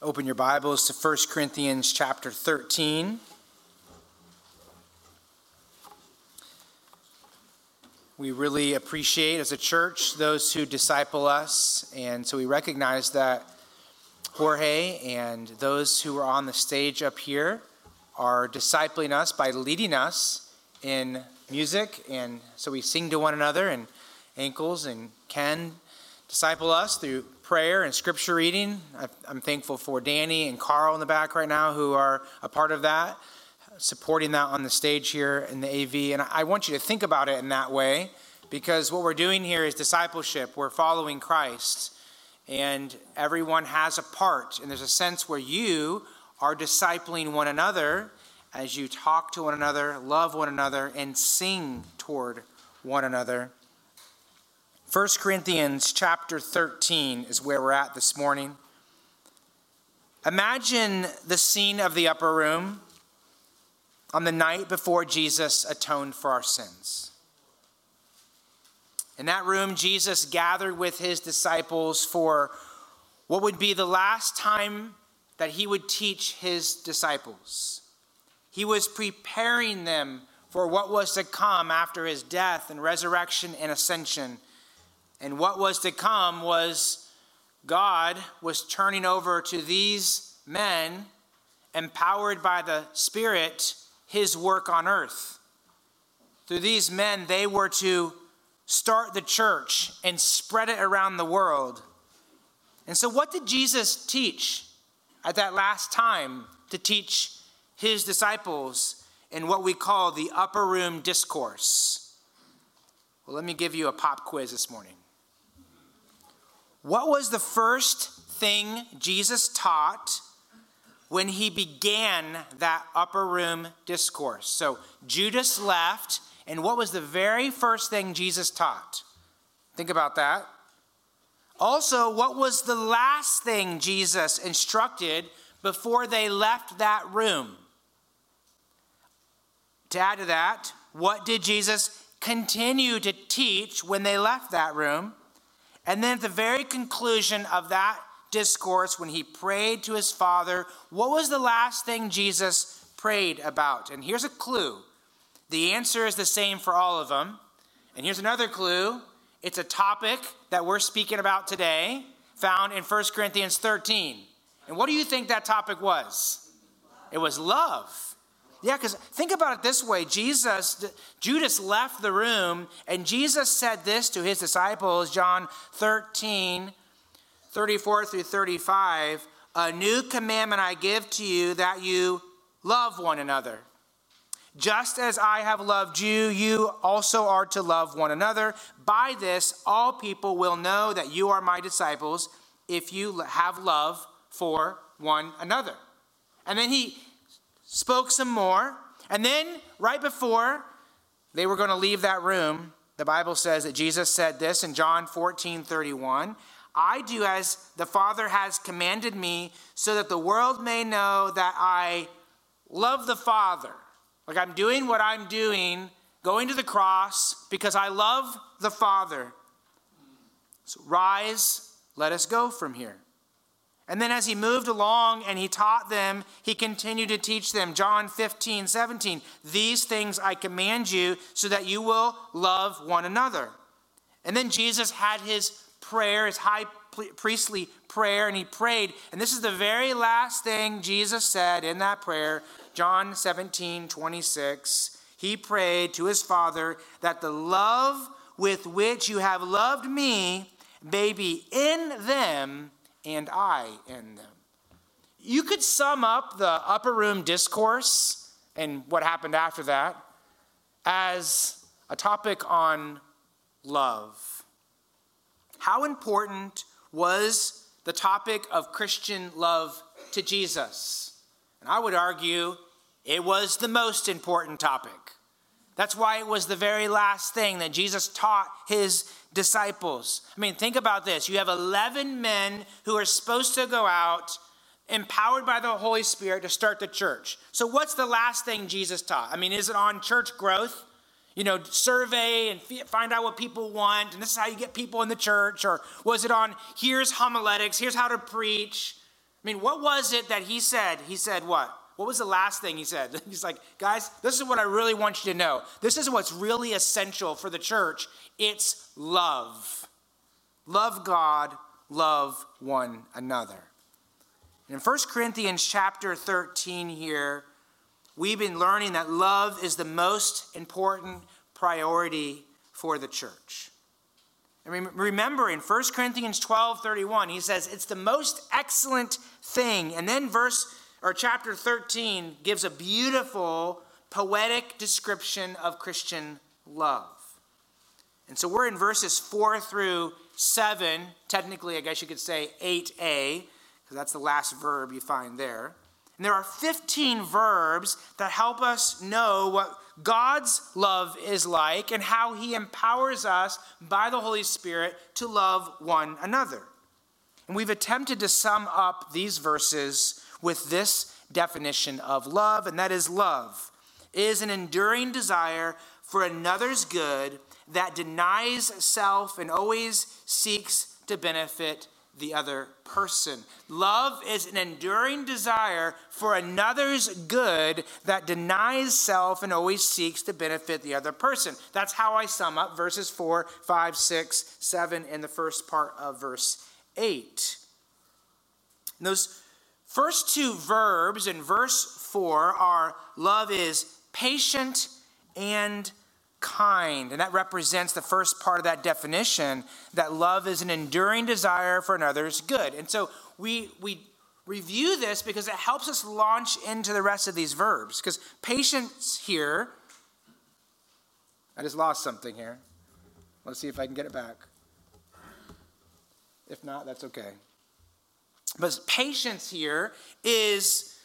open your Bibles to 1 Corinthians chapter 13. We really appreciate as a church those who disciple us, and so we recognize that Jorge and those who are on the stage up here are discipling us by leading us in music, and so we sing to one another, and Ankles and Ken disciple us through prayer and scripture reading. I'm thankful for Danny and Carl in the back right now who are a part of that, supporting that on the stage here in the AV. And I want you to think about it in that way because what we're doing here is discipleship. We're following Christ, and everyone has a part. And there's a sense where you are discipling one another as you talk to one another, love one another, and sing toward one another. 1 Corinthians chapter 13 is where we're at this morning. Imagine the scene of the upper room on the night before Jesus atoned for our sins. In that room, Jesus gathered with his disciples for what would be the last time that he would teach his disciples. He was preparing them for what was to come after his death and resurrection and ascension and what was to come was God was turning over to these men, empowered by the Spirit, his work on earth. Through these men, they were to start the church and spread it around the world. And so, what did Jesus teach at that last time to teach his disciples in what we call the upper room discourse? Well, let me give you a pop quiz this morning. What was the first thing Jesus taught when he began that upper room discourse? So Judas left, and what was the very first thing Jesus taught? Think about that. Also, what was the last thing Jesus instructed before they left that room? To add to that, what did Jesus continue to teach when they left that room? And then at the very conclusion of that discourse, when he prayed to his Father, what was the last thing Jesus prayed about? And here's a clue the answer is the same for all of them. And here's another clue it's a topic that we're speaking about today, found in 1 Corinthians 13. And what do you think that topic was? It was love. Yeah, because think about it this way Jesus, Judas left the room, and Jesus said this to his disciples, John 13, 34 through 35. A new commandment I give to you that you love one another. Just as I have loved you, you also are to love one another. By this, all people will know that you are my disciples if you have love for one another. And then he, spoke some more. And then, right before they were going to leave that room, the Bible says that Jesus said this in John 14 31. I do as the Father has commanded me, so that the world may know that I love the Father. Like I'm doing what I'm doing, going to the cross, because I love the Father. So rise, let us go from here. And then as he moved along and he taught them, he continued to teach them. John 15, 17. These things I command you so that you will love one another. And then Jesus had his prayer, his high priestly prayer, and he prayed. And this is the very last thing Jesus said in that prayer, John 17, 26. He prayed to his Father that the love with which you have loved me may be in them and I in them. You could sum up the upper room discourse and what happened after that as a topic on love. How important was the topic of Christian love to Jesus? And I would argue it was the most important topic. That's why it was the very last thing that Jesus taught his disciples. I mean, think about this. You have 11 men who are supposed to go out empowered by the Holy Spirit to start the church. So, what's the last thing Jesus taught? I mean, is it on church growth? You know, survey and find out what people want, and this is how you get people in the church? Or was it on here's homiletics, here's how to preach? I mean, what was it that he said? He said what? What was the last thing he said? He's like, guys, this is what I really want you to know. This is what's really essential for the church it's love. Love God, love one another. In 1 Corinthians chapter 13 here, we've been learning that love is the most important priority for the church. And remember in 1 Corinthians 12 31, he says it's the most excellent thing. And then verse or chapter 13 gives a beautiful poetic description of Christian love. And so we're in verses 4 through 7, technically, I guess you could say 8a, because that's the last verb you find there. And there are 15 verbs that help us know what God's love is like and how he empowers us by the Holy Spirit to love one another. And we've attempted to sum up these verses with this definition of love, and that is love is an enduring desire for another's good that denies self and always seeks to benefit the other person. Love is an enduring desire for another's good that denies self and always seeks to benefit the other person. That's how I sum up verses 4, 5, 6, 7, and the first part of verse 8. And those first two verbs in verse 4 are love is patient and kind. And that represents the first part of that definition that love is an enduring desire for another's good. And so we, we review this because it helps us launch into the rest of these verbs. Because patience here, I just lost something here. Let's see if I can get it back. If not, that's okay. But patience here is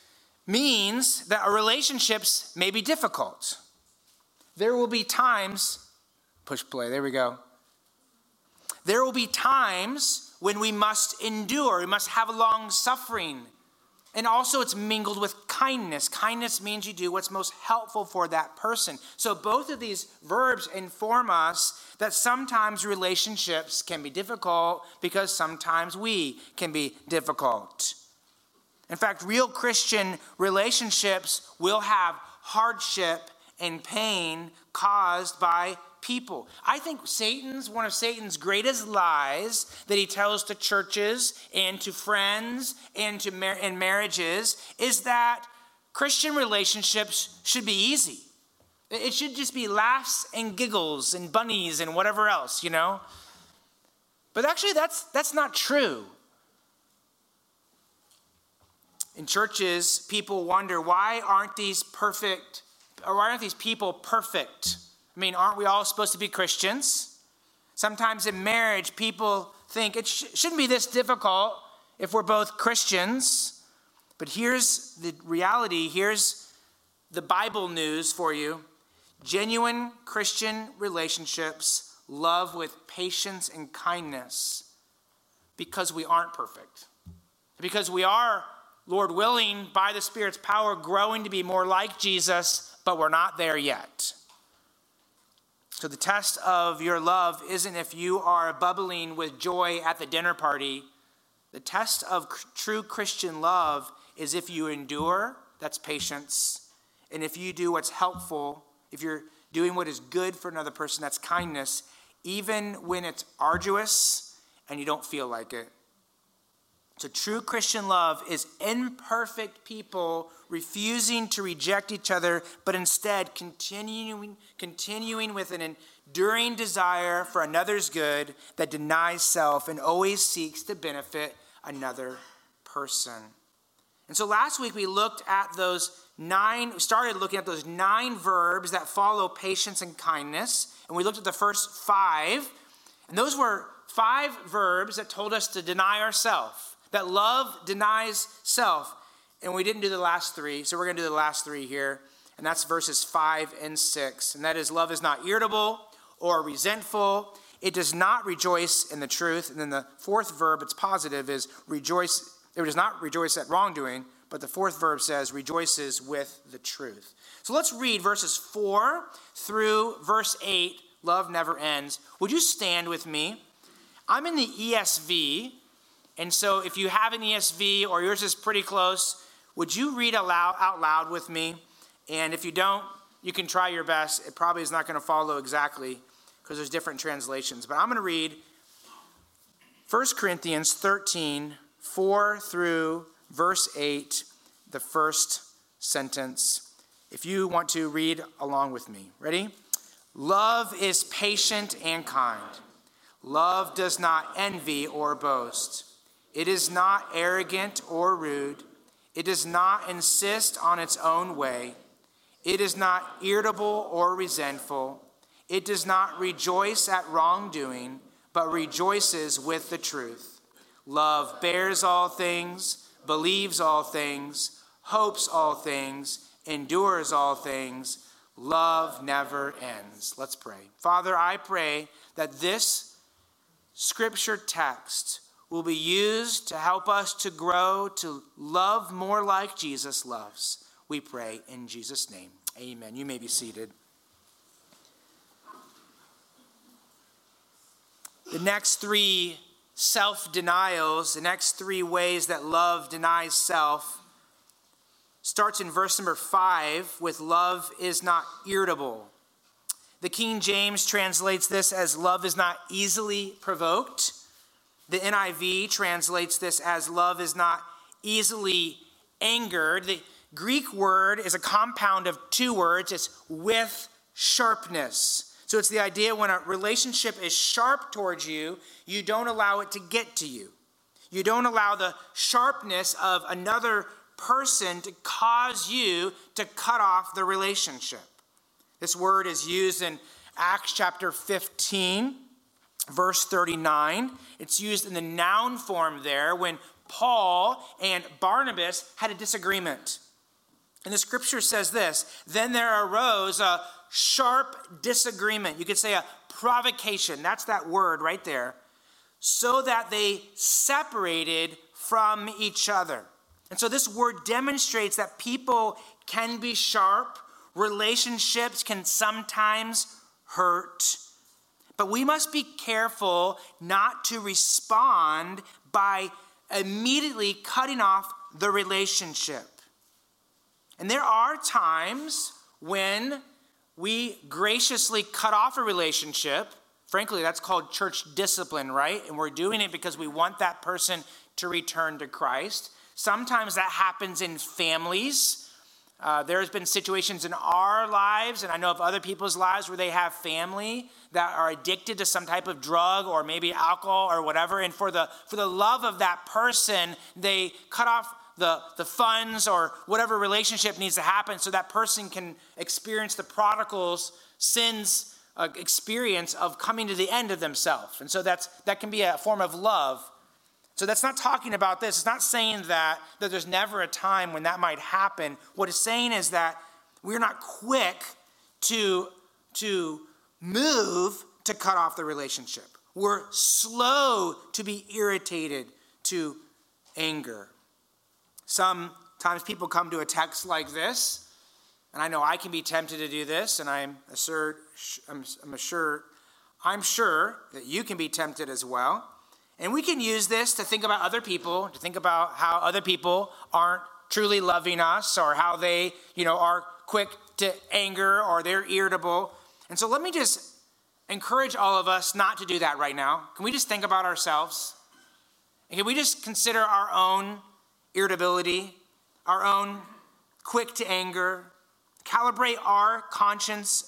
means that our relationships may be difficult. There will be times, push play, there we go. There will be times when we must endure, we must have long suffering. And also, it's mingled with kindness. Kindness means you do what's most helpful for that person. So, both of these verbs inform us that sometimes relationships can be difficult because sometimes we can be difficult. In fact, real Christian relationships will have hardship and pain caused by people. I think Satan's one of Satan's greatest lies that he tells to churches and to friends and to mar- and marriages is that Christian relationships should be easy. It should just be laughs and giggles and bunnies and whatever else, you know? But actually that's that's not true. In churches, people wonder why aren't these perfect or why aren't these people perfect? I mean, aren't we all supposed to be Christians? Sometimes in marriage, people think it sh- shouldn't be this difficult if we're both Christians. But here's the reality here's the Bible news for you genuine Christian relationships love with patience and kindness because we aren't perfect. Because we are, Lord willing, by the Spirit's power, growing to be more like Jesus but we're not there yet. So, the test of your love isn't if you are bubbling with joy at the dinner party. The test of true Christian love is if you endure, that's patience. And if you do what's helpful, if you're doing what is good for another person, that's kindness, even when it's arduous and you don't feel like it. So, true Christian love is imperfect people refusing to reject each other, but instead continuing, continuing with an enduring desire for another's good that denies self and always seeks to benefit another person. And so last week we looked at those nine, started looking at those nine verbs that follow patience and kindness. And we looked at the first five. And those were five verbs that told us to deny ourselves, that love denies self. And we didn't do the last three, so we're going to do the last three here. And that's verses 5 and 6. And that is love is not irritable or resentful. It does not rejoice in the truth. And then the fourth verb, it's positive, is rejoice. It does not rejoice at wrongdoing, but the fourth verb says rejoices with the truth. So let's read verses 4 through verse 8. Love never ends. Would you stand with me? I'm in the ESV, And so if you have an ESV or yours is pretty close, would you read aloud, out loud with me? And if you don't, you can try your best. It probably is not going to follow exactly because there's different translations. But I'm going to read 1 Corinthians 13, 4 through verse 8, the first sentence. If you want to read along with me, ready? Love is patient and kind. Love does not envy or boast. It is not arrogant or rude. It does not insist on its own way. It is not irritable or resentful. It does not rejoice at wrongdoing, but rejoices with the truth. Love bears all things, believes all things, hopes all things, endures all things. Love never ends. Let's pray. Father, I pray that this scripture text will be used to help us to grow to love more like Jesus loves. We pray in Jesus' name. Amen. You may be seated. The next three self denials, the next three ways that love denies self, starts in verse number five with love is not irritable. The King James translates this as love is not easily provoked. The NIV translates this as love is not easily angered. The Greek word is a compound of two words it's with sharpness. So it's the idea when a relationship is sharp towards you, you don't allow it to get to you. You don't allow the sharpness of another person to cause you to cut off the relationship. This word is used in Acts chapter 15, verse 39. It's used in the noun form there when Paul and Barnabas had a disagreement. And the scripture says this Then there arose a sharp disagreement. You could say a provocation. That's that word right there. So that they separated from each other. And so this word demonstrates that people can be sharp, relationships can sometimes hurt. But we must be careful not to respond by immediately cutting off the relationship. And there are times when we graciously cut off a relationship. Frankly, that's called church discipline, right? And we're doing it because we want that person to return to Christ. Sometimes that happens in families. Uh, there's been situations in our lives, and I know of other people's lives where they have family that are addicted to some type of drug or maybe alcohol or whatever. And for the, for the love of that person, they cut off the, the funds or whatever relationship needs to happen so that person can experience the prodigal's sins uh, experience of coming to the end of themselves. And so that's, that can be a form of love so that's not talking about this. It's not saying that, that there's never a time when that might happen. What it's saying is that we're not quick to, to move to cut off the relationship. We're slow to be irritated to anger. Sometimes people come to a text like this, and I know I can be tempted to do this, and I'm assured, I'm, I'm assured, I'm sure that you can be tempted as well. And we can use this to think about other people, to think about how other people aren't truly loving us or how they, you know, are quick to anger or they're irritable. And so let me just encourage all of us not to do that right now. Can we just think about ourselves? And can we just consider our own irritability, our own quick to anger, calibrate our conscience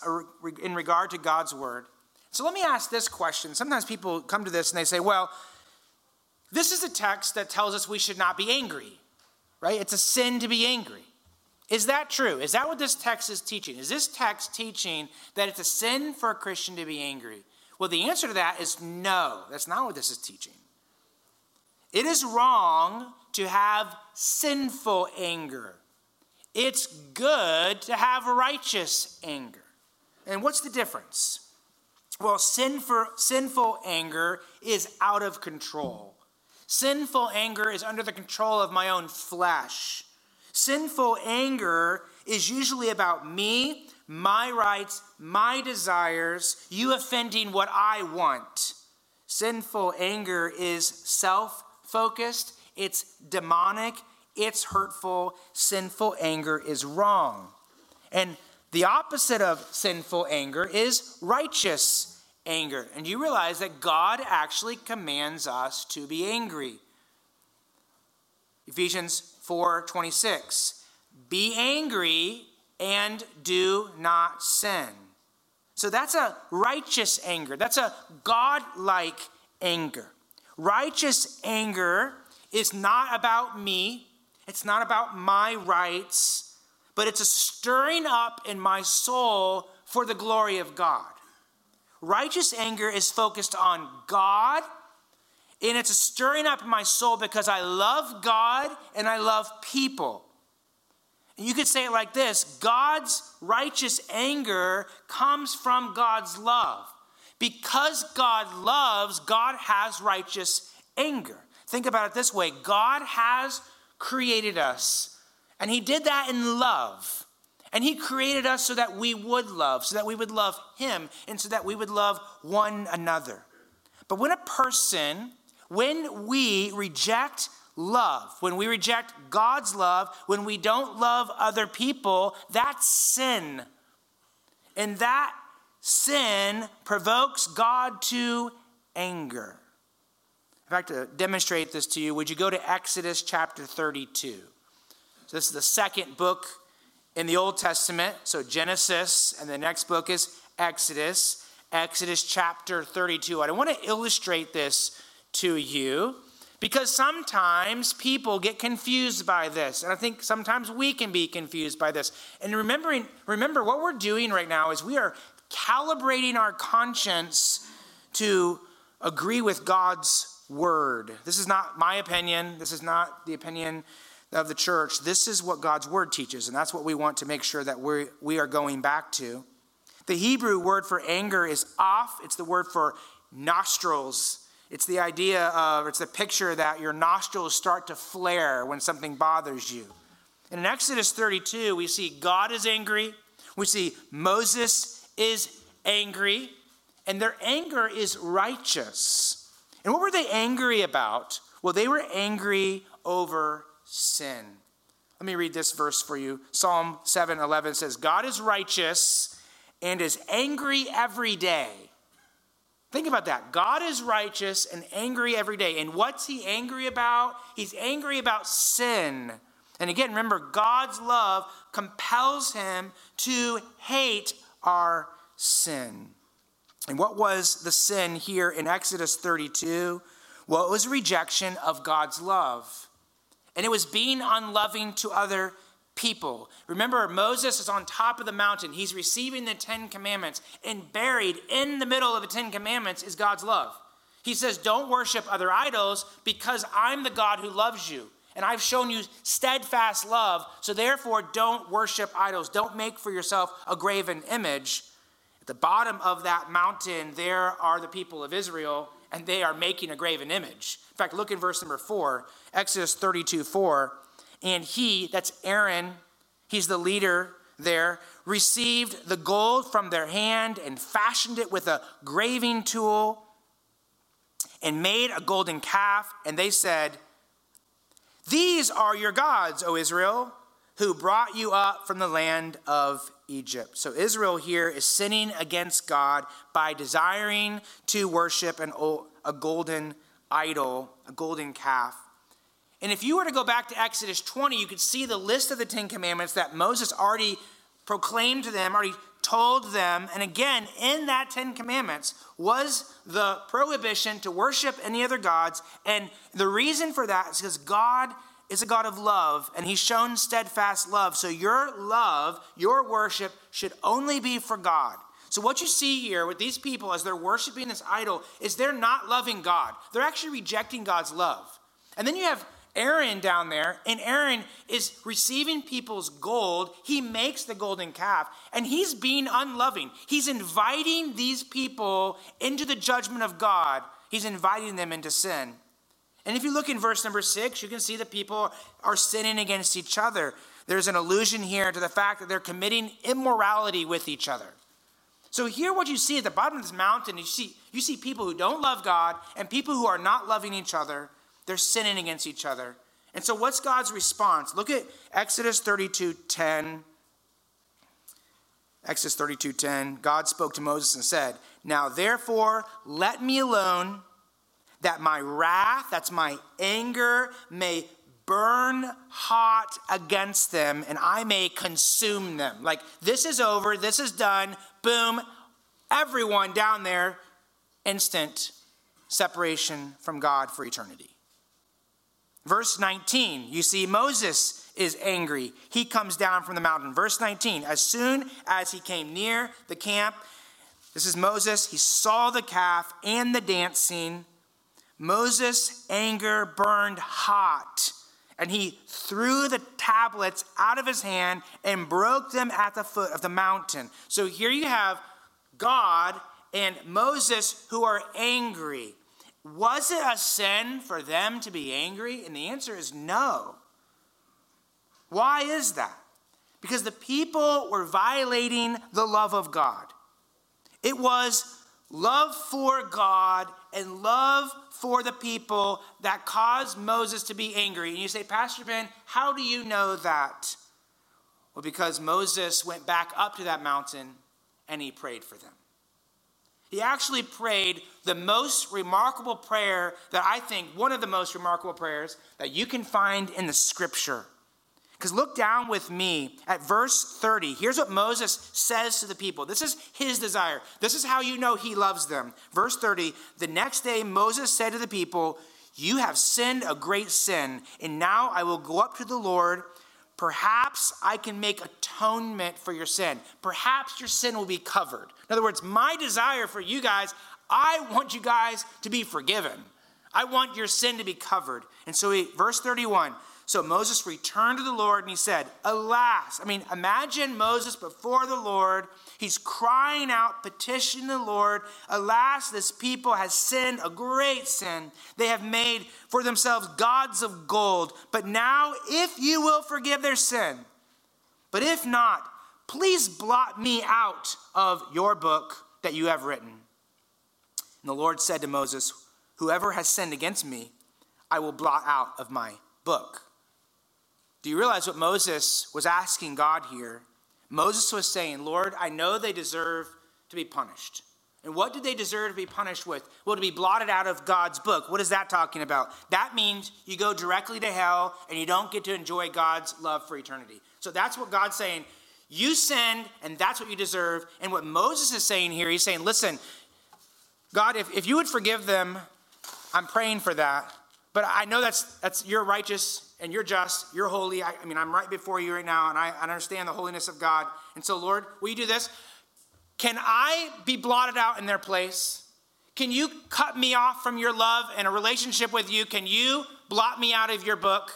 in regard to God's word? So let me ask this question. Sometimes people come to this and they say, well, this is a text that tells us we should not be angry, right? It's a sin to be angry. Is that true? Is that what this text is teaching? Is this text teaching that it's a sin for a Christian to be angry? Well, the answer to that is no. That's not what this is teaching. It is wrong to have sinful anger. It's good to have righteous anger. And what's the difference? Well, sinful, sinful anger is out of control. Sinful anger is under the control of my own flesh. Sinful anger is usually about me, my rights, my desires, you offending what I want. Sinful anger is self focused, it's demonic, it's hurtful, sinful anger is wrong. And the opposite of sinful anger is righteous anger. And you realize that God actually commands us to be angry. Ephesians 4:26 Be angry and do not sin. So that's a righteous anger. That's a God-like anger. Righteous anger is not about me. It's not about my rights, but it's a stirring up in my soul for the glory of God. Righteous anger is focused on God, and it's a stirring up in my soul because I love God and I love people. And you could say it like this God's righteous anger comes from God's love. Because God loves, God has righteous anger. Think about it this way God has created us, and He did that in love. And He created us so that we would love, so that we would love Him, and so that we would love one another. But when a person, when we reject love, when we reject God's love, when we don't love other people, that's sin. And that sin provokes God to anger. In fact, to demonstrate this to you, would you go to Exodus chapter 32? So, this is the second book in the Old Testament. So, Genesis, and the next book is Exodus. Exodus chapter 32. I want to illustrate this to you because sometimes people get confused by this. And I think sometimes we can be confused by this. And remembering, remember, what we're doing right now is we are calibrating our conscience to agree with God's word. This is not my opinion. This is not the opinion of the church. This is what God's word teaches, and that's what we want to make sure that we we are going back to. The Hebrew word for anger is off. It's the word for nostrils. It's the idea of, it's the picture that your nostrils start to flare when something bothers you. And in Exodus 32, we see God is angry. We see Moses is angry, and their anger is righteous. And what were they angry about? Well, they were angry over sin. Let me read this verse for you. Psalm 7:11 says, "God is righteous and is angry every day." Think about that. God is righteous and angry every day. And what's he angry about? He's angry about sin. And again, remember, God's love compels him to hate our sin. And what was the sin here in Exodus 32? Well, it was rejection of God's love. And it was being unloving to other people. Remember, Moses is on top of the mountain. He's receiving the Ten Commandments, and buried in the middle of the Ten Commandments is God's love. He says, Don't worship other idols because I'm the God who loves you. And I've shown you steadfast love. So therefore, don't worship idols. Don't make for yourself a graven image. At the bottom of that mountain, there are the people of Israel, and they are making a graven image. In fact, look in verse number four, Exodus 32 4. And he, that's Aaron, he's the leader there, received the gold from their hand and fashioned it with a graving tool and made a golden calf. And they said, These are your gods, O Israel, who brought you up from the land of Egypt. So Israel here is sinning against God by desiring to worship an, a golden idol, a golden calf. And if you were to go back to Exodus 20, you could see the list of the Ten Commandments that Moses already proclaimed to them, already told them. And again, in that Ten Commandments was the prohibition to worship any other gods. And the reason for that is because God is a God of love, and He's shown steadfast love. So your love, your worship, should only be for God. So what you see here with these people as they're worshiping this idol is they're not loving God. They're actually rejecting God's love. And then you have Aaron down there, and Aaron is receiving people's gold. He makes the golden calf, and he's being unloving. He's inviting these people into the judgment of God. He's inviting them into sin. And if you look in verse number six, you can see that people are sinning against each other. There's an allusion here to the fact that they're committing immorality with each other. So here what you see at the bottom of this mountain, you see, you see people who don't love God and people who are not loving each other. They're sinning against each other. And so what's God's response? Look at Exodus 32:10. Exodus 32:10. God spoke to Moses and said, "Now therefore let me alone that my wrath, that's my anger may burn hot against them and I may consume them." Like this is over, this is done. Boom. Everyone down there instant separation from God for eternity. Verse 19, you see Moses is angry. He comes down from the mountain. Verse 19, as soon as he came near the camp, this is Moses, he saw the calf and the dancing. Moses' anger burned hot, and he threw the tablets out of his hand and broke them at the foot of the mountain. So here you have God and Moses who are angry. Was it a sin for them to be angry? And the answer is no. Why is that? Because the people were violating the love of God. It was love for God and love for the people that caused Moses to be angry. And you say, Pastor Ben, how do you know that? Well, because Moses went back up to that mountain and he prayed for them. He actually prayed the most remarkable prayer that I think, one of the most remarkable prayers that you can find in the scripture. Because look down with me at verse 30. Here's what Moses says to the people. This is his desire. This is how you know he loves them. Verse 30 The next day, Moses said to the people, You have sinned a great sin, and now I will go up to the Lord Perhaps I can make atonement for your sin. Perhaps your sin will be covered. In other words, my desire for you guys, I want you guys to be forgiven. I want your sin to be covered. And so, he, verse 31 so Moses returned to the Lord and he said, Alas, I mean, imagine Moses before the Lord. He's crying out, petitioning the Lord. Alas, this people has sinned a great sin. They have made for themselves gods of gold. But now, if you will forgive their sin, but if not, please blot me out of your book that you have written. And the Lord said to Moses, Whoever has sinned against me, I will blot out of my book. Do you realize what Moses was asking God here? Moses was saying, Lord, I know they deserve to be punished. And what did they deserve to be punished with? Well, to be blotted out of God's book. What is that talking about? That means you go directly to hell and you don't get to enjoy God's love for eternity. So that's what God's saying. You sinned, and that's what you deserve. And what Moses is saying here, he's saying, listen, God, if, if you would forgive them, I'm praying for that. But I know that's that's you're righteous and you're just, you're holy. I, I mean, I'm right before you right now, and I, I understand the holiness of God. And so, Lord, will you do this? Can I be blotted out in their place? Can you cut me off from your love and a relationship with you? Can you blot me out of your book?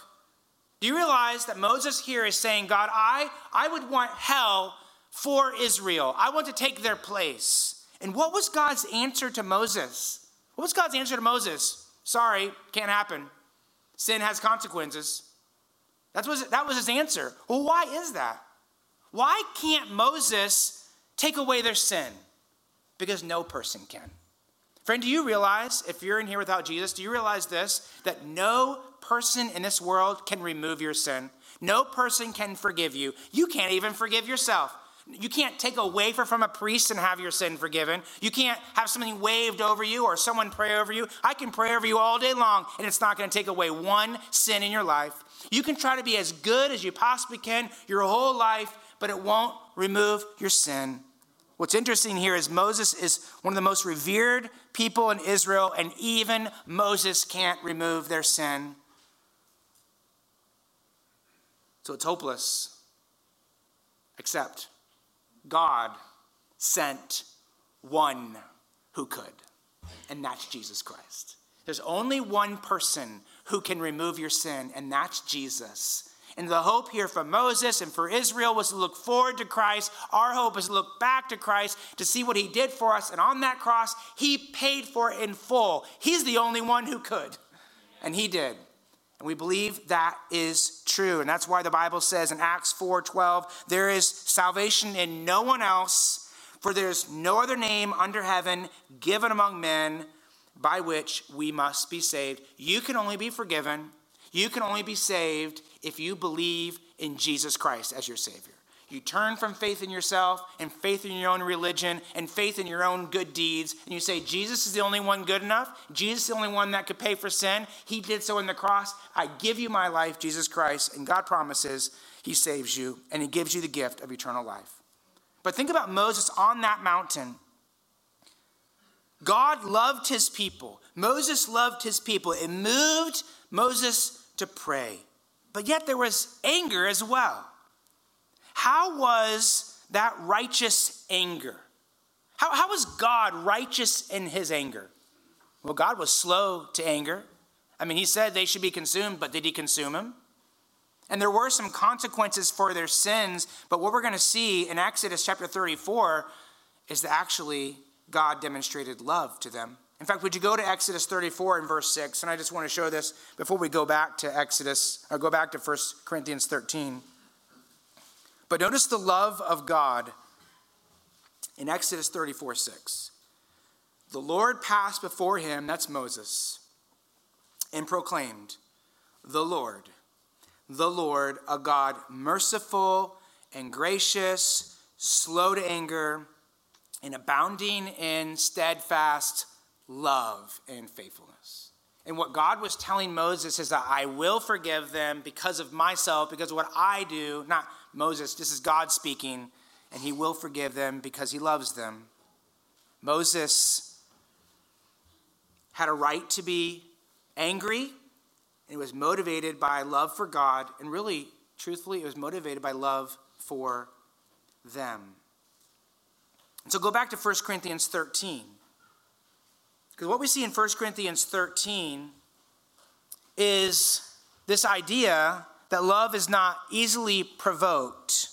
Do you realize that Moses here is saying, God, I, I would want hell for Israel. I want to take their place. And what was God's answer to Moses? What was God's answer to Moses? Sorry, can't happen. Sin has consequences. That was, that was his answer. Well, why is that? Why can't Moses take away their sin? Because no person can. Friend, do you realize, if you're in here without Jesus, do you realize this? That no person in this world can remove your sin. No person can forgive you. You can't even forgive yourself. You can't take a wafer from a priest and have your sin forgiven. You can't have something waved over you or someone pray over you. I can pray over you all day long, and it's not going to take away one sin in your life. You can try to be as good as you possibly can your whole life, but it won't remove your sin. What's interesting here is Moses is one of the most revered people in Israel, and even Moses can't remove their sin. So it's hopeless. Except God sent one who could, and that's Jesus Christ. There's only one person who can remove your sin, and that's Jesus. And the hope here for Moses and for Israel was to look forward to Christ. Our hope is to look back to Christ to see what he did for us. And on that cross, he paid for it in full. He's the only one who could, and he did. And we believe that is true. And that's why the Bible says in Acts 4:12, there is salvation in no one else, for there's no other name under heaven given among men by which we must be saved. You can only be forgiven, you can only be saved if you believe in Jesus Christ as your Savior. You turn from faith in yourself and faith in your own religion and faith in your own good deeds, and you say, Jesus is the only one good enough. Jesus is the only one that could pay for sin. He did so in the cross. I give you my life, Jesus Christ, and God promises He saves you and He gives you the gift of eternal life. But think about Moses on that mountain. God loved his people. Moses loved his people. It moved Moses to pray. But yet there was anger as well. How was that righteous anger? How, how was God righteous in his anger? Well, God was slow to anger. I mean, he said they should be consumed, but did he consume them? And there were some consequences for their sins, but what we're going to see in Exodus chapter 34 is that actually God demonstrated love to them. In fact, would you go to Exodus 34 and verse 6? And I just want to show this before we go back to Exodus, or go back to 1 Corinthians 13. But notice the love of God in Exodus 34 6. The Lord passed before him, that's Moses, and proclaimed, The Lord, the Lord, a God merciful and gracious, slow to anger, and abounding in steadfast love and faithfulness. And what God was telling Moses is that I will forgive them because of myself, because of what I do, not Moses, this is God speaking, and he will forgive them because he loves them. Moses had a right to be angry, and it was motivated by love for God, and really, truthfully, it was motivated by love for them. So go back to 1 Corinthians 13. Because what we see in 1 Corinthians 13 is this idea that love is not easily provoked,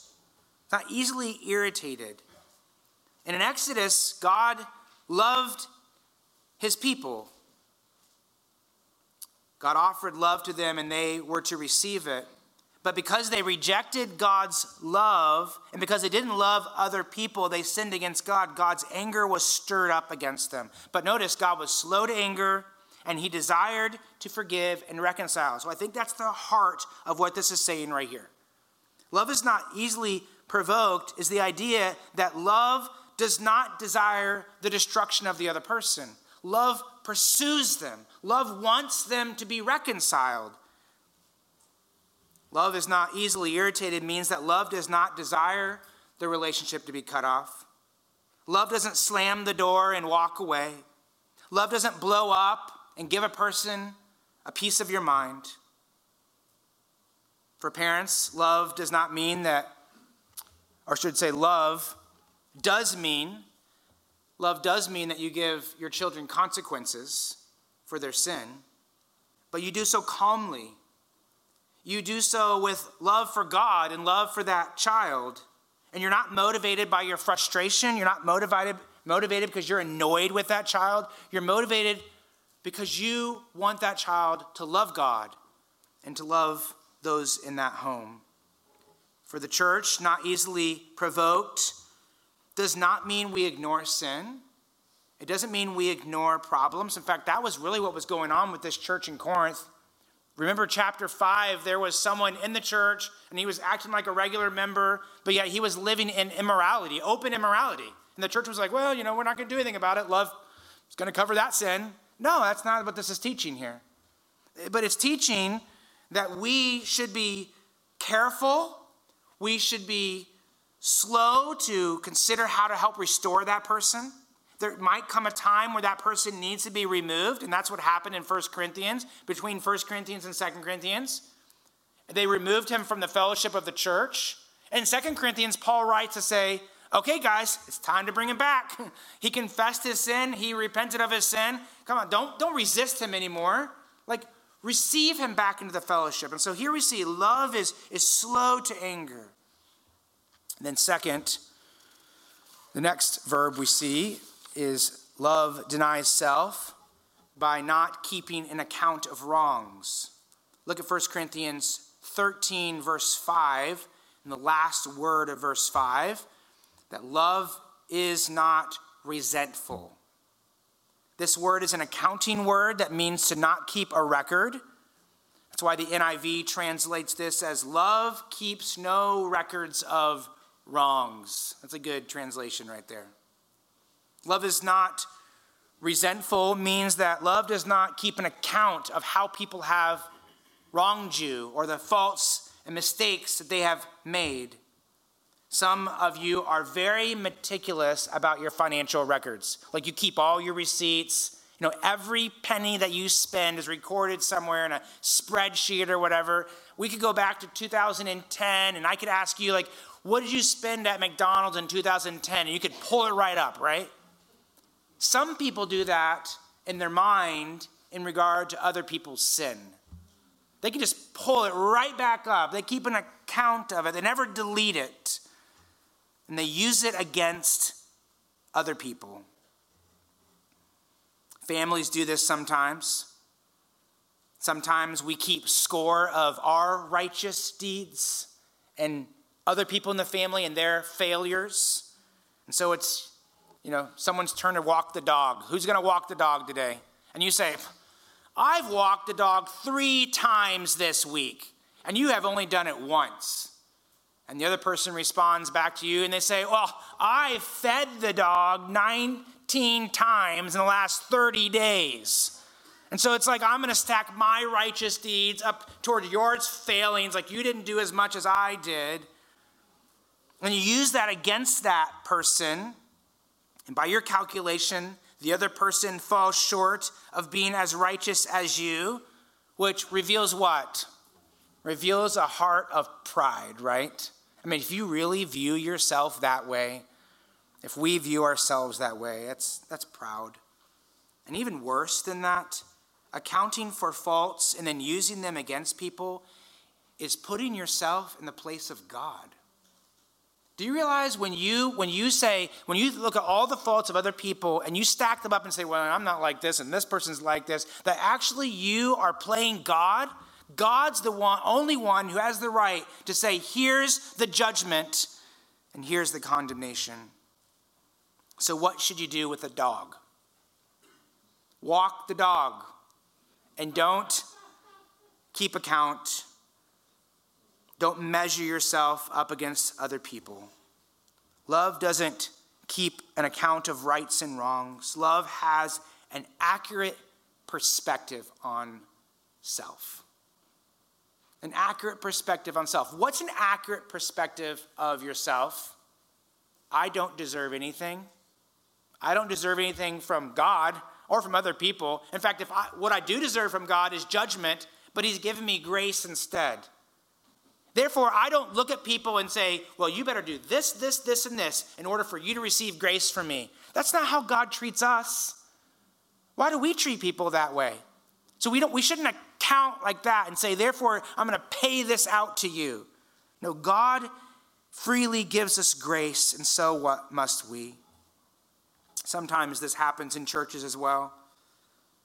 not easily irritated. And in Exodus, God loved his people. God offered love to them and they were to receive it. But because they rejected God's love and because they didn't love other people, they sinned against God. God's anger was stirred up against them. But notice, God was slow to anger and he desired to forgive and reconcile. So I think that's the heart of what this is saying right here. Love is not easily provoked, is the idea that love does not desire the destruction of the other person. Love pursues them, love wants them to be reconciled. Love is not easily irritated means that love does not desire the relationship to be cut off. Love doesn't slam the door and walk away. Love doesn't blow up and give a person a piece of your mind. For parents, love does not mean that, or should say, love does mean, love does mean that you give your children consequences for their sin, but you do so calmly. You do so with love for God and love for that child. And you're not motivated by your frustration. You're not motivated, motivated because you're annoyed with that child. You're motivated because you want that child to love God and to love those in that home. For the church, not easily provoked does not mean we ignore sin. It doesn't mean we ignore problems. In fact, that was really what was going on with this church in Corinth. Remember chapter 5, there was someone in the church and he was acting like a regular member, but yet he was living in immorality, open immorality. And the church was like, well, you know, we're not going to do anything about it. Love is going to cover that sin. No, that's not what this is teaching here. But it's teaching that we should be careful, we should be slow to consider how to help restore that person. There might come a time where that person needs to be removed, and that's what happened in 1 Corinthians, between 1 Corinthians and 2 Corinthians. They removed him from the fellowship of the church. In 2 Corinthians, Paul writes to say, okay, guys, it's time to bring him back. he confessed his sin, he repented of his sin. Come on, don't, don't resist him anymore. Like, receive him back into the fellowship. And so here we see love is, is slow to anger. And then, second, the next verb we see is love denies self by not keeping an account of wrongs. Look at 1 Corinthians 13, verse 5, and the last word of verse 5 that love is not resentful. This word is an accounting word that means to not keep a record. That's why the NIV translates this as love keeps no records of wrongs. That's a good translation right there. Love is not resentful, means that love does not keep an account of how people have wronged you or the faults and mistakes that they have made. Some of you are very meticulous about your financial records. Like you keep all your receipts. You know, every penny that you spend is recorded somewhere in a spreadsheet or whatever. We could go back to 2010 and I could ask you, like, what did you spend at McDonald's in 2010? And you could pull it right up, right? Some people do that in their mind in regard to other people's sin. They can just pull it right back up. They keep an account of it, they never delete it and they use it against other people. Families do this sometimes. Sometimes we keep score of our righteous deeds and other people in the family and their failures. And so it's, you know, someone's turn to walk the dog. Who's going to walk the dog today? And you say, I've walked the dog three times this week, and you have only done it once. And the other person responds back to you and they say, Well, I fed the dog 19 times in the last 30 days. And so it's like I'm going to stack my righteous deeds up toward yours failings, like you didn't do as much as I did. And you use that against that person. And by your calculation, the other person falls short of being as righteous as you, which reveals what? Reveals a heart of pride, right? I mean, if you really view yourself that way, if we view ourselves that way, that's, that's proud. And even worse than that, accounting for faults and then using them against people is putting yourself in the place of God. Do you realize when you when you say when you look at all the faults of other people and you stack them up and say, "Well, I'm not like this and this person's like this," that actually you are playing God God's the one, only one who has the right to say, here's the judgment and here's the condemnation. So, what should you do with a dog? Walk the dog and don't keep account. Don't measure yourself up against other people. Love doesn't keep an account of rights and wrongs. Love has an accurate perspective on self an accurate perspective on self. What's an accurate perspective of yourself? I don't deserve anything. I don't deserve anything from God or from other people. In fact, if I, what I do deserve from God is judgment, but He's given me grace instead. Therefore, I don't look at people and say, well, you better do this, this, this, and this in order for you to receive grace from me. That's not how God treats us. Why do we treat people that way? So we don't we shouldn't account like that and say, therefore, I'm going to pay this out to you. No, God freely gives us grace, and so what must we? Sometimes this happens in churches as well.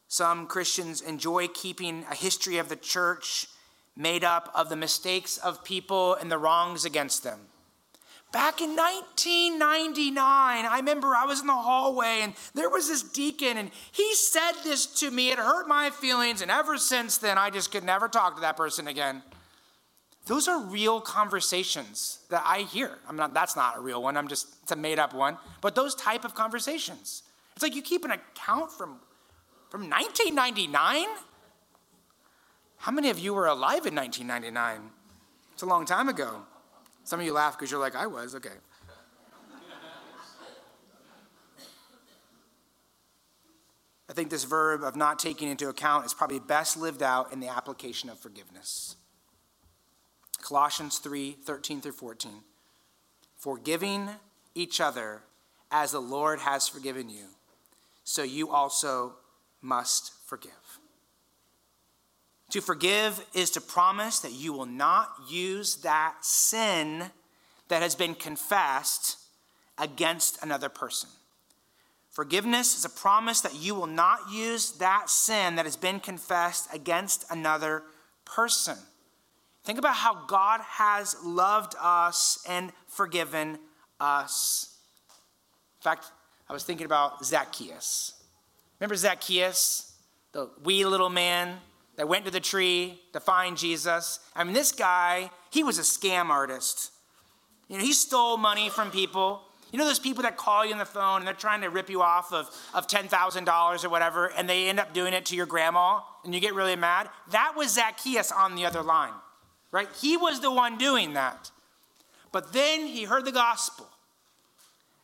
Some Christians enjoy keeping a history of the church made up of the mistakes of people and the wrongs against them. Back in 1999, I remember I was in the hallway and there was this deacon and he said this to me. It hurt my feelings, and ever since then, I just could never talk to that person again. Those are real conversations that I hear. I'm not, that's not a real one, I'm just, it's a made up one. But those type of conversations. It's like you keep an account from, from 1999? How many of you were alive in 1999? It's a long time ago. Some of you laugh because you're like, I was. Okay. I think this verb of not taking into account is probably best lived out in the application of forgiveness. Colossians 3 13 through 14. Forgiving each other as the Lord has forgiven you, so you also must forgive. To forgive is to promise that you will not use that sin that has been confessed against another person. Forgiveness is a promise that you will not use that sin that has been confessed against another person. Think about how God has loved us and forgiven us. In fact, I was thinking about Zacchaeus. Remember Zacchaeus, the wee little man that went to the tree to find Jesus? I mean, this guy, he was a scam artist. You know, he stole money from people. You know those people that call you on the phone and they're trying to rip you off of, of $10,000 or whatever, and they end up doing it to your grandma and you get really mad? That was Zacchaeus on the other line, right? He was the one doing that. But then he heard the gospel.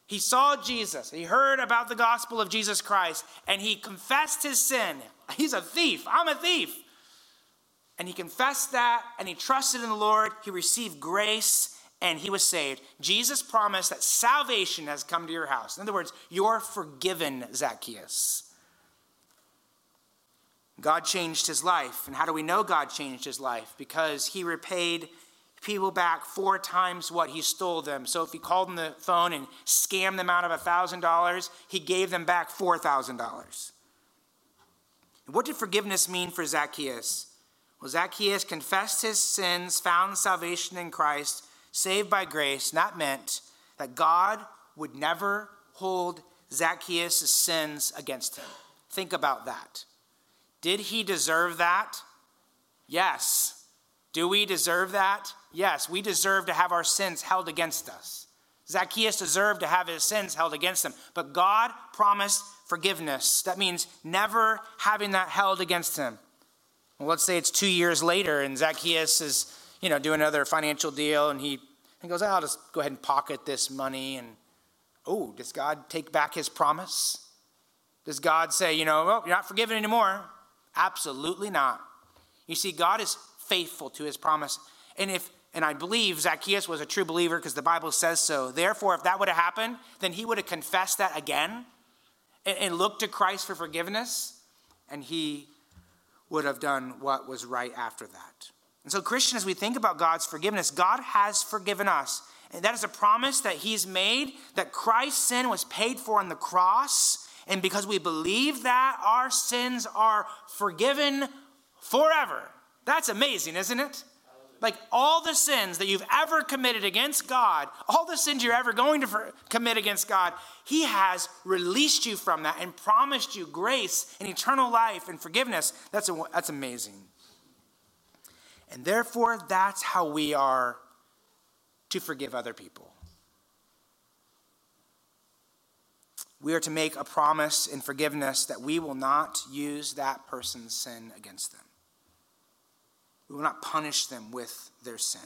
He saw Jesus. He heard about the gospel of Jesus Christ and he confessed his sin. He's a thief. I'm a thief. And he confessed that and he trusted in the Lord. He received grace and he was saved. Jesus promised that salvation has come to your house. In other words, you're forgiven, Zacchaeus. God changed his life. And how do we know God changed his life? Because he repaid people back four times what he stole them. So if he called them the phone and scammed them out of $1,000, he gave them back $4,000. What did forgiveness mean for Zacchaeus? Well, Zacchaeus confessed his sins, found salvation in Christ, saved by grace, and that meant that God would never hold Zacchaeus' sins against him. Think about that. Did he deserve that? Yes. Do we deserve that? Yes, we deserve to have our sins held against us. Zacchaeus deserved to have his sins held against him, but God promised forgiveness. That means never having that held against him. Well, let's say it's two years later and Zacchaeus is, you know, doing another financial deal and he and goes, I'll just go ahead and pocket this money. And oh, does God take back his promise? Does God say, you know, well, you're not forgiven anymore? Absolutely not. You see, God is faithful to his promise. And if and I believe Zacchaeus was a true believer because the Bible says so. Therefore, if that would have happened, then he would have confessed that again and, and looked to Christ for forgiveness, and he would have done what was right after that. And so, Christian, as we think about God's forgiveness, God has forgiven us. And that is a promise that He's made that Christ's sin was paid for on the cross. And because we believe that, our sins are forgiven forever. That's amazing, isn't it? Like all the sins that you've ever committed against God, all the sins you're ever going to for- commit against God, He has released you from that and promised you grace and eternal life and forgiveness. That's, a, that's amazing. And therefore, that's how we are to forgive other people. We are to make a promise in forgiveness that we will not use that person's sin against them. We will not punish them with their sin.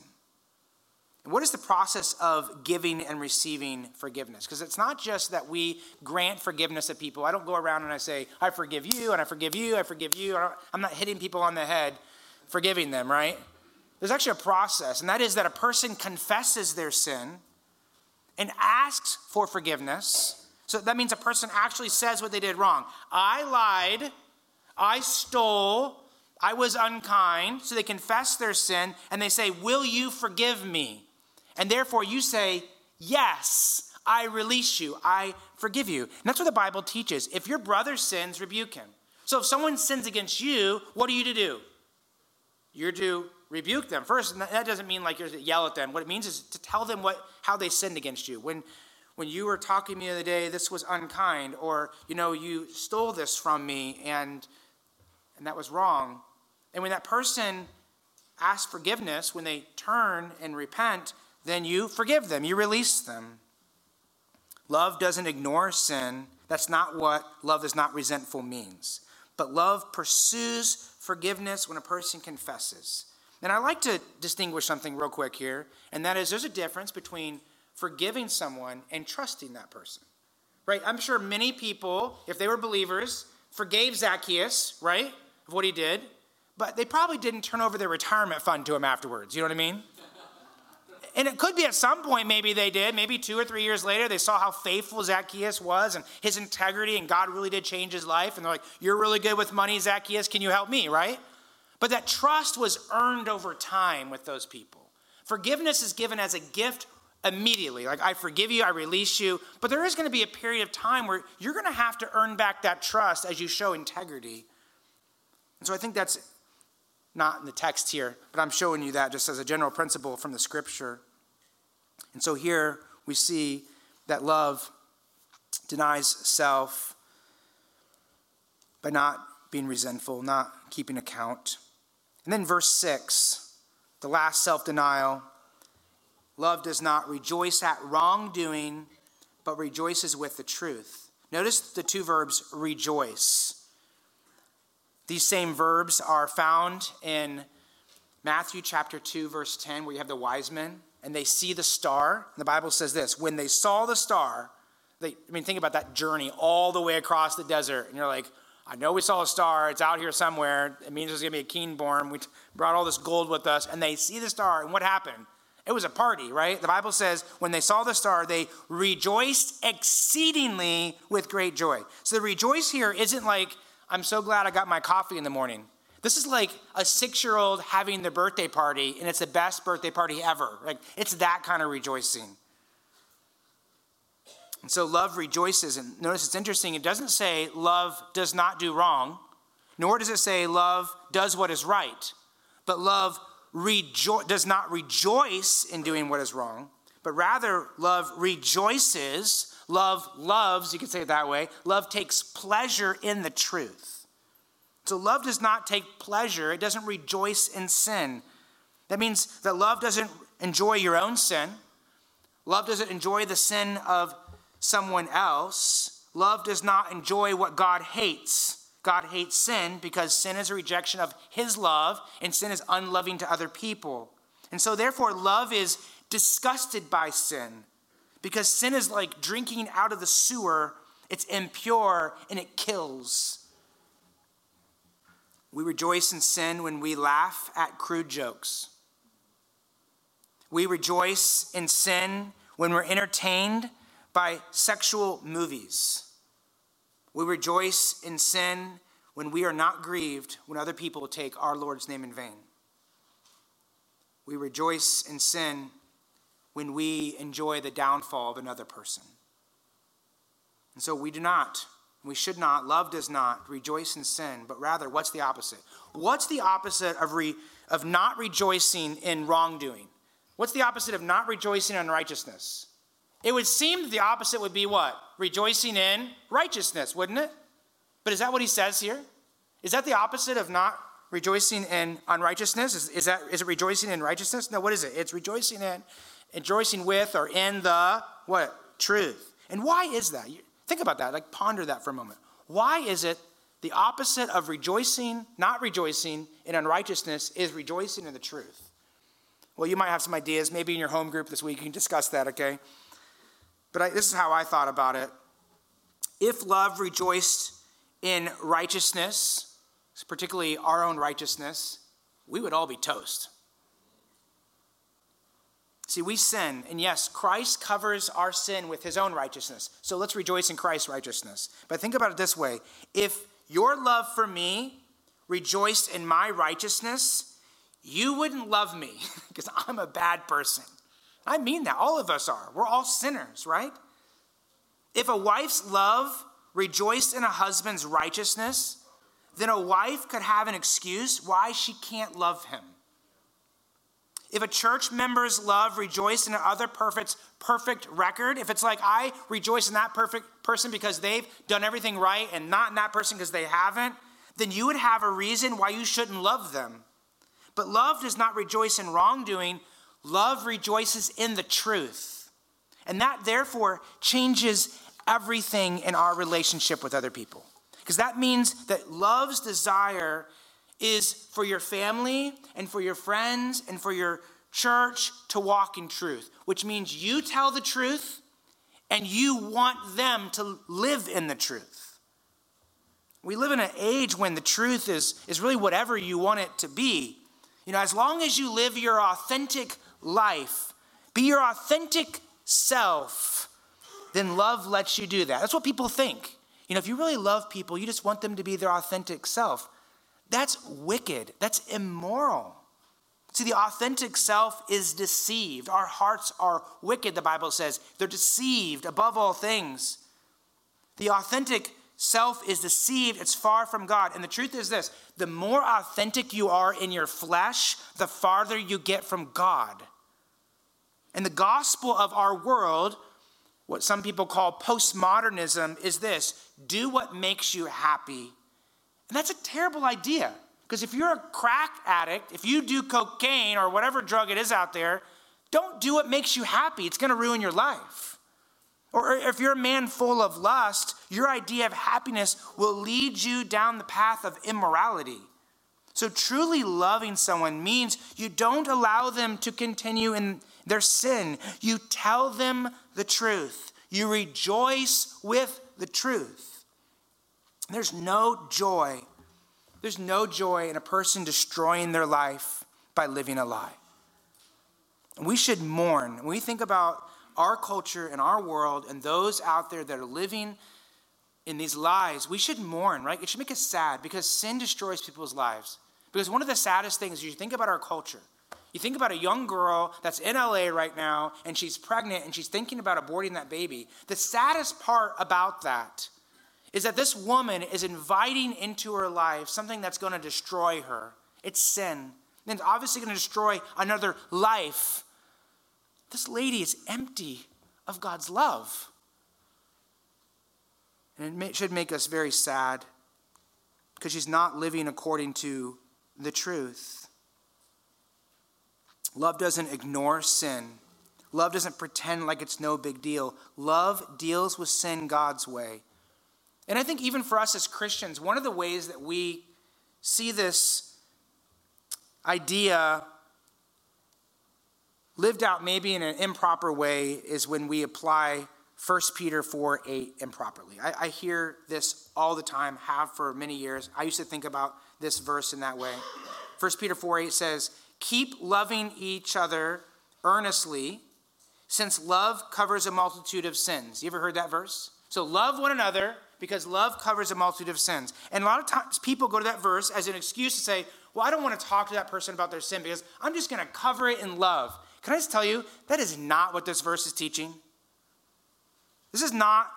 And what is the process of giving and receiving forgiveness? Because it's not just that we grant forgiveness to people. I don't go around and I say, I forgive you, and I forgive you, I forgive you. I'm not hitting people on the head forgiving them, right? There's actually a process, and that is that a person confesses their sin and asks for forgiveness. So that means a person actually says what they did wrong. I lied, I stole, I was unkind. So they confess their sin and they say, Will you forgive me? And therefore you say, Yes, I release you, I forgive you. And that's what the Bible teaches. If your brother sins, rebuke him. So if someone sins against you, what are you to do? You're to rebuke them. First, that doesn't mean like you're to yell at them. What it means is to tell them what, how they sinned against you. When, when you were talking to me the other day, this was unkind, or, you know, you stole this from me and, and that was wrong. And when that person asks forgiveness, when they turn and repent, then you forgive them, you release them. Love doesn't ignore sin. That's not what love is not resentful means. But love pursues forgiveness when a person confesses. And I like to distinguish something real quick here, and that is there's a difference between forgiving someone and trusting that person. Right? I'm sure many people, if they were believers, forgave Zacchaeus, right, of what he did, but they probably didn't turn over their retirement fund to him afterwards. You know what I mean? and it could be at some point maybe they did maybe two or three years later they saw how faithful zacchaeus was and his integrity and god really did change his life and they're like you're really good with money zacchaeus can you help me right but that trust was earned over time with those people forgiveness is given as a gift immediately like i forgive you i release you but there is going to be a period of time where you're going to have to earn back that trust as you show integrity and so i think that's not in the text here, but I'm showing you that just as a general principle from the scripture. And so here we see that love denies self. by not being resentful, not keeping account. And then verse 6, the last self denial. Love does not rejoice at wrongdoing, but rejoices with the truth. Notice the two verbs rejoice. These same verbs are found in Matthew chapter 2, verse 10, where you have the wise men and they see the star. The Bible says this when they saw the star, they, I mean, think about that journey all the way across the desert. And you're like, I know we saw a star. It's out here somewhere. It means there's going to be a king born. We brought all this gold with us. And they see the star. And what happened? It was a party, right? The Bible says when they saw the star, they rejoiced exceedingly with great joy. So the rejoice here isn't like, I'm so glad I got my coffee in the morning. This is like a six year old having their birthday party, and it's the best birthday party ever. Like, it's that kind of rejoicing. And so love rejoices. And notice it's interesting, it doesn't say love does not do wrong, nor does it say love does what is right. But love rejo- does not rejoice in doing what is wrong, but rather love rejoices. Love loves, you could say it that way. Love takes pleasure in the truth. So love does not take pleasure, it doesn't rejoice in sin. That means that love doesn't enjoy your own sin. Love doesn't enjoy the sin of someone else. Love does not enjoy what God hates. God hates sin because sin is a rejection of his love, and sin is unloving to other people. And so, therefore, love is disgusted by sin because sin is like drinking out of the sewer, it's impure and it kills. We rejoice in sin when we laugh at crude jokes. We rejoice in sin when we're entertained by sexual movies. We rejoice in sin when we are not grieved when other people take our Lord's name in vain. We rejoice in sin when we enjoy the downfall of another person. And so we do not, we should not, love does not rejoice in sin, but rather, what's the opposite? What's the opposite of, re, of not rejoicing in wrongdoing? What's the opposite of not rejoicing in righteousness? It would seem that the opposite would be what? Rejoicing in righteousness, wouldn't it? But is that what he says here? Is that the opposite of not rejoicing in unrighteousness? Is, is, that, is it rejoicing in righteousness? No, what is it? It's rejoicing in, rejoicing with, or in the what? Truth. And why is that? Think about that. Like ponder that for a moment. Why is it the opposite of rejoicing, not rejoicing in unrighteousness, is rejoicing in the truth? Well, you might have some ideas. Maybe in your home group this week you can discuss that, okay? But I, this is how I thought about it. If love rejoiced in righteousness, particularly our own righteousness, we would all be toast. See, we sin, and yes, Christ covers our sin with his own righteousness. So let's rejoice in Christ's righteousness. But think about it this way if your love for me rejoiced in my righteousness, you wouldn't love me because I'm a bad person. I mean that. All of us are. We're all sinners, right? If a wife's love rejoiced in a husband's righteousness, then a wife could have an excuse why she can't love him. If a church member's love rejoiced in another perfect's perfect record, if it's like I rejoice in that perfect person because they've done everything right and not in that person because they haven't, then you would have a reason why you shouldn't love them. But love does not rejoice in wrongdoing, Love rejoices in the truth. And that therefore changes everything in our relationship with other people. Because that means that love's desire is for your family and for your friends and for your church to walk in truth, which means you tell the truth and you want them to live in the truth. We live in an age when the truth is, is really whatever you want it to be. You know, as long as you live your authentic life, be your authentic self, then love lets you do that. That's what people think. You know, if you really love people, you just want them to be their authentic self. That's wicked. That's immoral. See, the authentic self is deceived. Our hearts are wicked, the Bible says. They're deceived above all things. The authentic self is deceived, it's far from God. And the truth is this the more authentic you are in your flesh, the farther you get from God. And the gospel of our world, what some people call postmodernism, is this do what makes you happy And that's a terrible idea. Because if you're a crack addict, if you do cocaine or whatever drug it is out there, don't do what makes you happy. It's going to ruin your life. Or if you're a man full of lust, your idea of happiness will lead you down the path of immorality. So, truly loving someone means you don't allow them to continue in their sin. You tell them the truth. You rejoice with the truth. There's no joy there's no joy in a person destroying their life by living a lie. We should mourn. When we think about our culture and our world and those out there that are living in these lies, we should mourn, right? It should make us sad because sin destroys people's lives. Because one of the saddest things you think about our culture. You think about a young girl that's in LA right now and she's pregnant and she's thinking about aborting that baby. The saddest part about that is that this woman is inviting into her life something that's going to destroy her. It's sin. And it's obviously going to destroy another life. This lady is empty of God's love. And it should make us very sad because she's not living according to the truth. Love doesn't ignore sin. Love doesn't pretend like it's no big deal. Love deals with sin God's way. And I think even for us as Christians, one of the ways that we see this idea lived out maybe in an improper way is when we apply 1 Peter 4 8 improperly. I, I, hear this all the time, have for many years. I used to think about this verse in that way. 1 Peter 4 8 says, Keep loving each other earnestly, since love covers a multitude of sins. You ever heard that verse? So love one another because love covers a multitude of sins. And a lot of times people go to that verse as an excuse to say, well, I don't want to talk to that person about their sin because I'm just going to cover it in love. Can I just tell you, that is not what this verse is teaching. This is not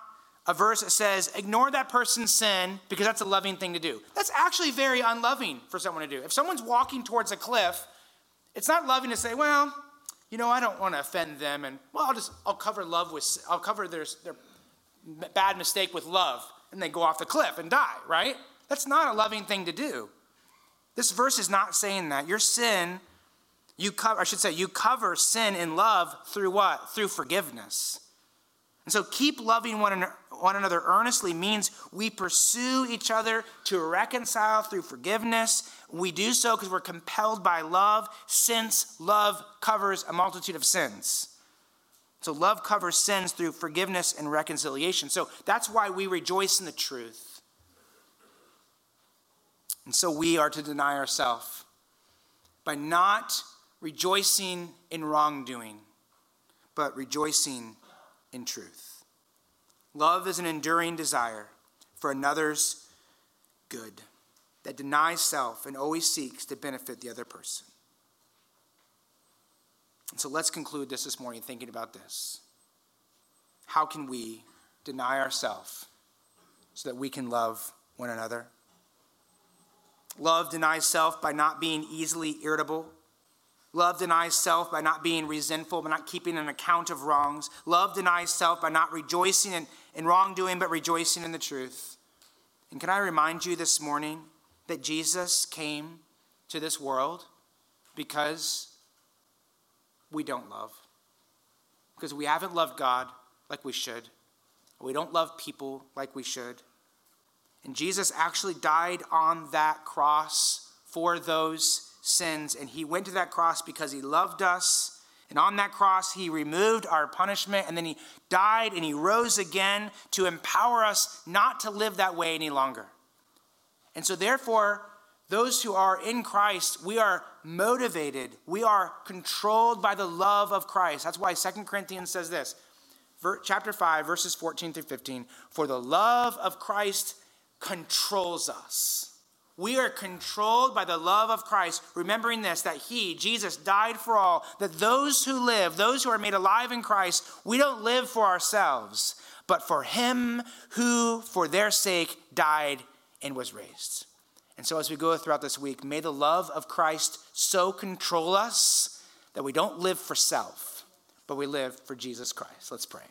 a verse that says, ignore that person's sin because that's a loving thing to do. That's actually very unloving for someone to do. If someone's walking towards a cliff, it's not loving to say, well, you know, I don't want to offend them, and well, I'll just I'll cover love with I'll cover their their bad mistake with love and they go off the cliff and die, right? That's not a loving thing to do. This verse is not saying that. Your sin, you cover, I should say, you cover sin in love through what? Through forgiveness. And so keep loving one, one another earnestly means we pursue each other to reconcile through forgiveness. We do so because we're compelled by love, since love covers a multitude of sins. So love covers sins through forgiveness and reconciliation. So that's why we rejoice in the truth. And so we are to deny ourselves by not rejoicing in wrongdoing, but rejoicing in truth. Love is an enduring desire for another's good that denies self and always seeks to benefit the other person. So let's conclude this this morning thinking about this. How can we deny ourselves so that we can love one another? Love denies self by not being easily irritable. Love denies self by not being resentful, by not keeping an account of wrongs. Love denies self by not rejoicing in, in wrongdoing, but rejoicing in the truth. And can I remind you this morning that Jesus came to this world because we don't love. Because we haven't loved God like we should. We don't love people like we should. And Jesus actually died on that cross for those sins. And he went to that cross because he loved us. And on that cross, he removed our punishment. And then he died and he rose again to empower us not to live that way any longer. And so, therefore, those who are in Christ, we are motivated, we are controlled by the love of Christ. That's why Second Corinthians says this, chapter 5, verses 14 through 15 For the love of Christ controls us. We are controlled by the love of Christ, remembering this that He, Jesus, died for all, that those who live, those who are made alive in Christ, we don't live for ourselves, but for Him who, for their sake, died and was raised. And so, as we go throughout this week, may the love of Christ so control us that we don't live for self, but we live for Jesus Christ. Let's pray.